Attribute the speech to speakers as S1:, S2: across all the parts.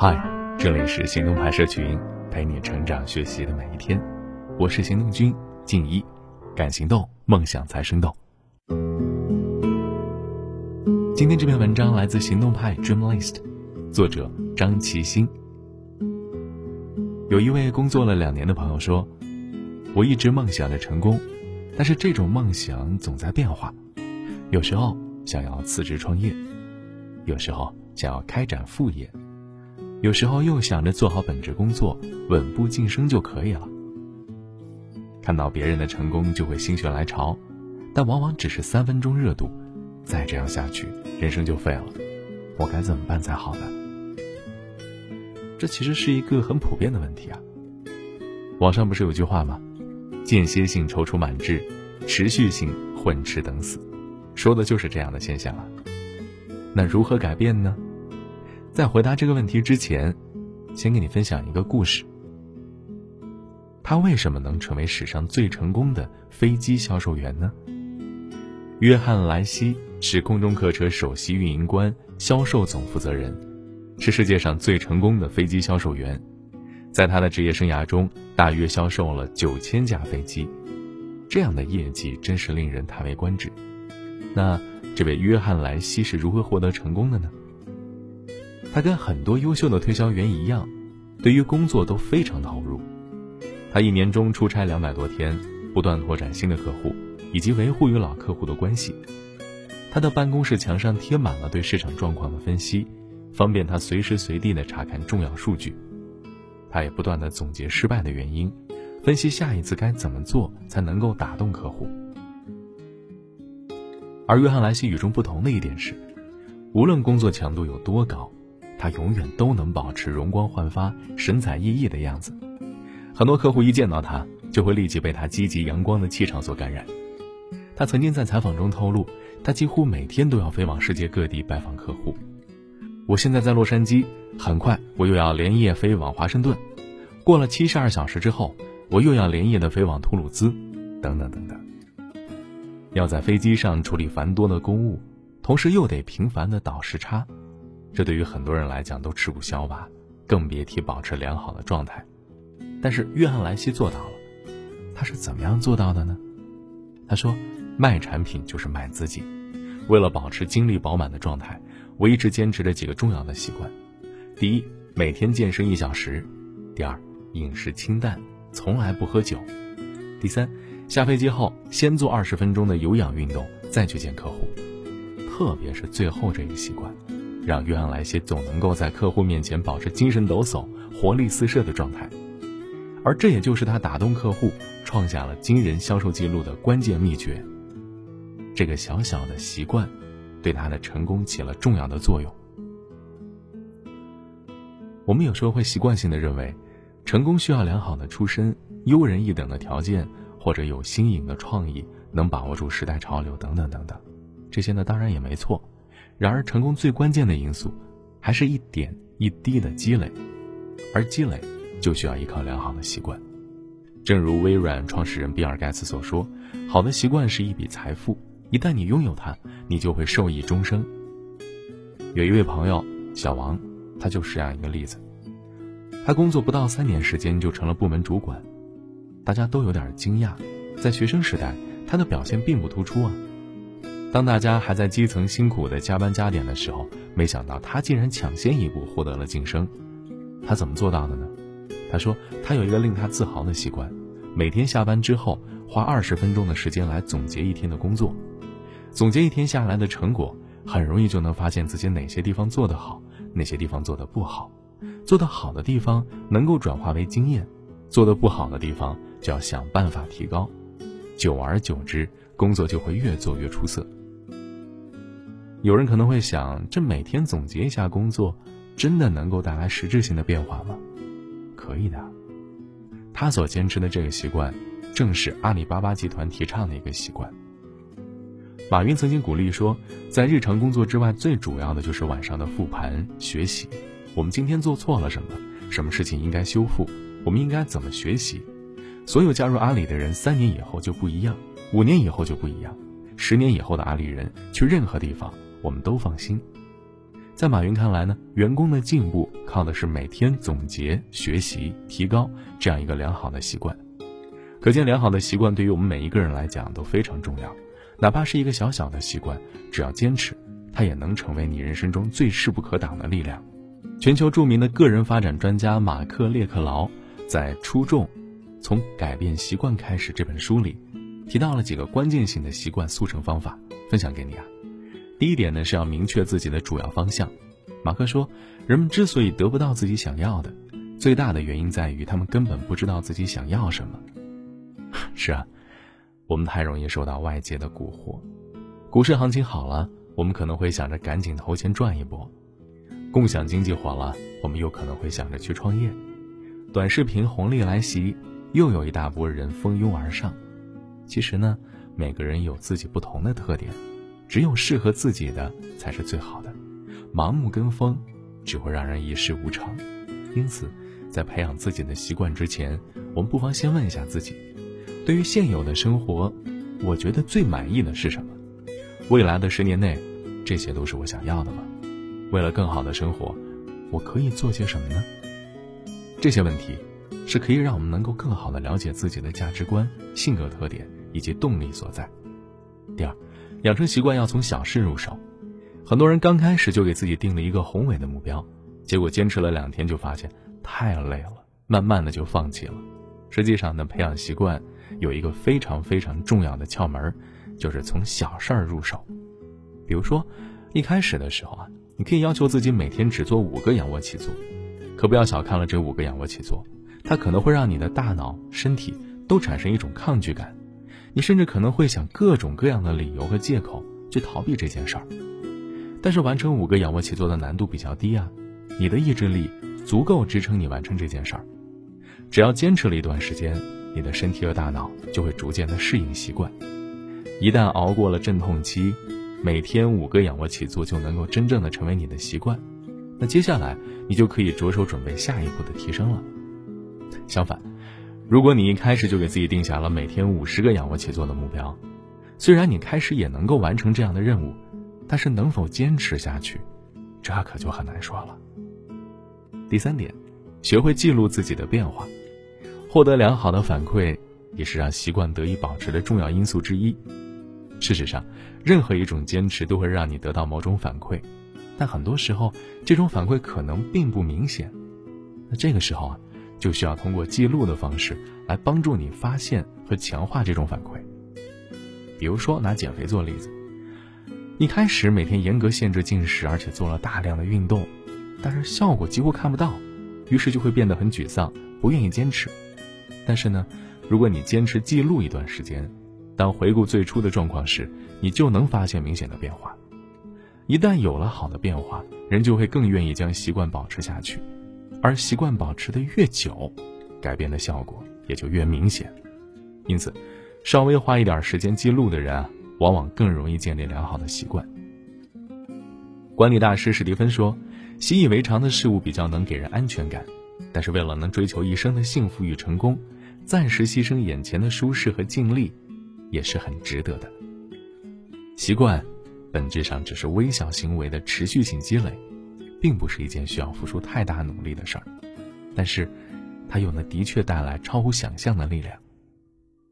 S1: 嗨，这里是行动派社群，陪你成长学习的每一天。我是行动君静一，敢行动，梦想才生动。今天这篇文章来自行动派 Dream List，作者张其新。有一位工作了两年的朋友说：“我一直梦想着成功，但是这种梦想总在变化。有时候想要辞职创业，有时候想要开展副业。”有时候又想着做好本职工作，稳步晋升就可以了。看到别人的成功就会心血来潮，但往往只是三分钟热度，再这样下去，人生就废了。我该怎么办才好呢？这其实是一个很普遍的问题啊。网上不是有句话吗？间歇性踌躇满志，持续性混吃等死，说的就是这样的现象啊。那如何改变呢？在回答这个问题之前，先给你分享一个故事。他为什么能成为史上最成功的飞机销售员呢？约翰·莱西是空中客车首席运营官、销售总负责人，是世界上最成功的飞机销售员。在他的职业生涯中，大约销售了九千架飞机，这样的业绩真是令人叹为观止。那这位约翰·莱西是如何获得成功的呢？他跟很多优秀的推销员一样，对于工作都非常投入。他一年中出差两百多天，不断拓展新的客户，以及维护与老客户的关系。他的办公室墙上贴满了对市场状况的分析，方便他随时随地的查看重要数据。他也不断的总结失败的原因，分析下一次该怎么做才能够打动客户。而约翰莱西与众不同的一点是，无论工作强度有多高。他永远都能保持容光焕发、神采奕奕的样子，很多客户一见到他，就会立即被他积极阳光的气场所感染。他曾经在采访中透露，他几乎每天都要飞往世界各地拜访客户。我现在在洛杉矶，很快我又要连夜飞往华盛顿，过了七十二小时之后，我又要连夜的飞往图鲁兹，等等等等。要在飞机上处理繁多的公务，同时又得频繁的倒时差。这对于很多人来讲都吃不消吧，更别提保持良好的状态。但是约翰莱西做到了，他是怎么样做到的呢？他说：“卖产品就是卖自己。为了保持精力饱满的状态，我一直坚持着几个重要的习惯：第一，每天健身一小时；第二，饮食清淡，从来不喝酒；第三，下飞机后先做二十分钟的有氧运动，再去见客户。特别是最后这一习惯。”让约翰莱西总能够在客户面前保持精神抖擞、活力四射的状态，而这也就是他打动客户、创下了惊人销售记录的关键秘诀。这个小小的习惯，对他的成功起了重要的作用。我们有时候会习惯性的认为，成功需要良好的出身、优人一等的条件，或者有新颖的创意、能把握住时代潮流等等等等。这些呢，当然也没错。然而，成功最关键的因素，还是一点一滴的积累，而积累就需要依靠良好的习惯。正如微软创始人比尔·盖茨所说：“好的习惯是一笔财富，一旦你拥有它，你就会受益终生。”有一位朋友小王，他就是这样一个例子。他工作不到三年时间就成了部门主管，大家都有点惊讶。在学生时代，他的表现并不突出啊。当大家还在基层辛苦的加班加点的时候，没想到他竟然抢先一步获得了晋升。他怎么做到的呢？他说他有一个令他自豪的习惯，每天下班之后花二十分钟的时间来总结一天的工作，总结一天下来的成果，很容易就能发现自己哪些地方做得好，哪些地方做得不好。做得好的地方能够转化为经验，做得不好的地方就要想办法提高。久而久之，工作就会越做越出色。有人可能会想，这每天总结一下工作，真的能够带来实质性的变化吗？可以的。他所坚持的这个习惯，正是阿里巴巴集团提倡的一个习惯。马云曾经鼓励说，在日常工作之外，最主要的就是晚上的复盘学习。我们今天做错了什么？什么事情应该修复？我们应该怎么学习？所有加入阿里的人，三年以后就不一样，五年以后就不一样，十年以后的阿里人去任何地方。我们都放心，在马云看来呢，员工的进步靠的是每天总结、学习、提高这样一个良好的习惯。可见，良好的习惯对于我们每一个人来讲都非常重要。哪怕是一个小小的习惯，只要坚持，它也能成为你人生中最势不可挡的力量。全球著名的个人发展专家马克列克劳在《出众：从改变习惯开始》这本书里，提到了几个关键性的习惯速成方法，分享给你啊。第一点呢是要明确自己的主要方向。马克说，人们之所以得不到自己想要的，最大的原因在于他们根本不知道自己想要什么。是啊，我们太容易受到外界的蛊惑。股市行情好了，我们可能会想着赶紧投钱赚一波；共享经济火了，我们又可能会想着去创业；短视频红利来袭，又有一大波人蜂拥而上。其实呢，每个人有自己不同的特点。只有适合自己的才是最好的，盲目跟风只会让人一事无成。因此，在培养自己的习惯之前，我们不妨先问一下自己：对于现有的生活，我觉得最满意的是什么？未来的十年内，这些都是我想要的吗？为了更好的生活，我可以做些什么呢？这些问题是可以让我们能够更好的了解自己的价值观、性格特点以及动力所在。第二。养成习惯要从小事入手，很多人刚开始就给自己定了一个宏伟的目标，结果坚持了两天就发现太累了，慢慢的就放弃了。实际上呢，培养习惯有一个非常非常重要的窍门，就是从小事儿入手。比如说，一开始的时候啊，你可以要求自己每天只做五个仰卧起坐，可不要小看了这五个仰卧起坐，它可能会让你的大脑、身体都产生一种抗拒感。你甚至可能会想各种各样的理由和借口去逃避这件事儿，但是完成五个仰卧起坐的难度比较低啊，你的意志力足够支撑你完成这件事儿。只要坚持了一段时间，你的身体和大脑就会逐渐的适应习惯。一旦熬过了阵痛期，每天五个仰卧起坐就能够真正的成为你的习惯。那接下来你就可以着手准备下一步的提升了。相反。如果你一开始就给自己定下了每天五十个仰卧起坐的目标，虽然你开始也能够完成这样的任务，但是能否坚持下去，这可就很难说了。第三点，学会记录自己的变化，获得良好的反馈也是让习惯得以保持的重要因素之一。事实上，任何一种坚持都会让你得到某种反馈，但很多时候这种反馈可能并不明显。那这个时候啊。就需要通过记录的方式来帮助你发现和强化这种反馈。比如说，拿减肥做例子，一开始每天严格限制进食，而且做了大量的运动，但是效果几乎看不到，于是就会变得很沮丧，不愿意坚持。但是呢，如果你坚持记录一段时间，当回顾最初的状况时，你就能发现明显的变化。一旦有了好的变化，人就会更愿意将习惯保持下去。而习惯保持的越久，改变的效果也就越明显。因此，稍微花一点时间记录的人啊，往往更容易建立良好的习惯。管理大师史蒂芬说：“习以为常的事物比较能给人安全感，但是为了能追求一生的幸福与成功，暂时牺牲眼前的舒适和尽力，也是很值得的。习惯，本质上只是微小行为的持续性积累。”并不是一件需要付出太大努力的事儿，但是，它又能的确带来超乎想象的力量。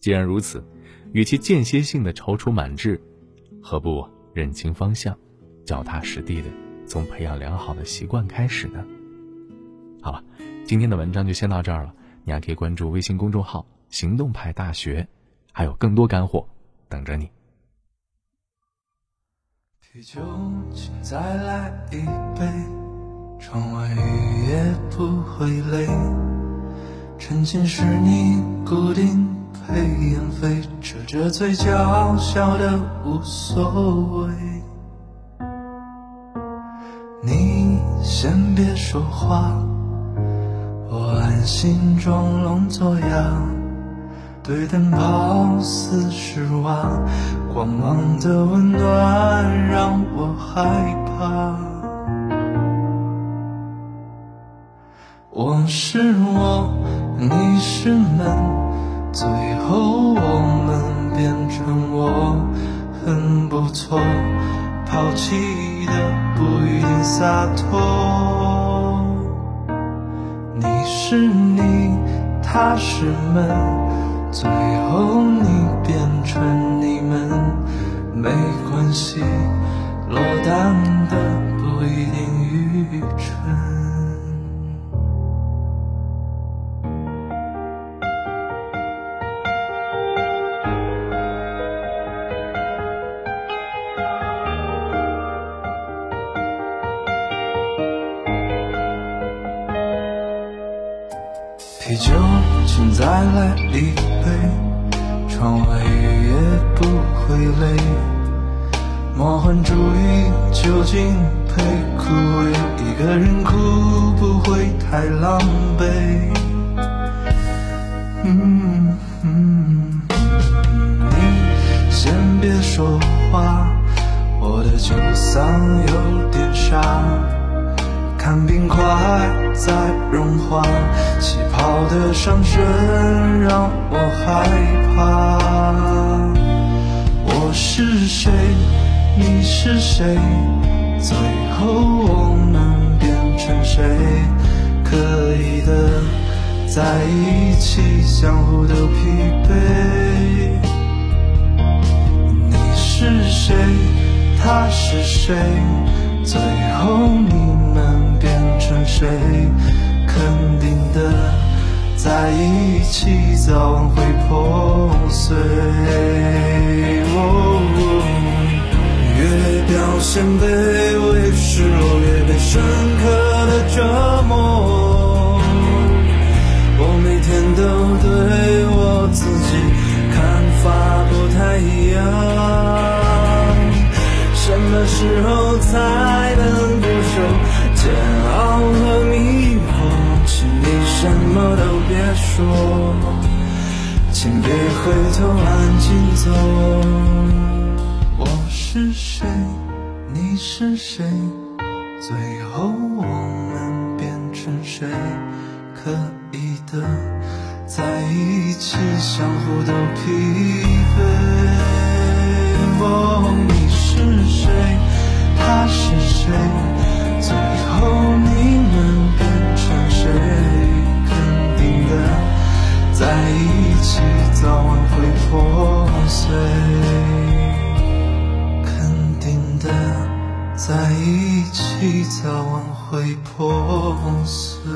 S1: 既然如此，与其间歇性的踌躇满志，何不认清方向，脚踏实地的从培养良好的习惯开始呢？好了，今天的文章就先到这儿了。你还可以关注微信公众号“行动派大学”，还有更多干货等着你。啤酒，请再来一杯。窗外雨也不会累。沉浸是你固定配烟飞，遮着嘴角笑得无所谓。你先别说话，我安心装聋作哑。对灯泡似失望，光芒的温暖让我害怕。我是我，你是门，最后我们变成我，很不错，抛弃。
S2: 的不一定洒脱。你是你，他是们，最后你变成你们，没关系，落单的不一定愚蠢。啤酒，请再来一杯。窗外雨也不会累。魔幻主义究竟配枯萎？一个人哭不会太狼狈。嗯嗯，你先别说话，我的酒嗓有点沙。看冰块在融化，气泡的上升让我害怕。我是谁？你是谁？最后我们变成谁？可以的，在一起，相互都疲惫。你是谁？他是谁？最后你们成谁？肯定的，在一起早晚会破碎。越表现卑微，失落越被深刻的折磨。我每天都对我自己看法不太一样。什么时候才能不受煎熬和迷惑？请你什么都别说，请别回头安静走。我是谁？你是谁？最后我们变成谁？可以的，在一起，相互都疲惫肯定的，在一起早晚会破碎。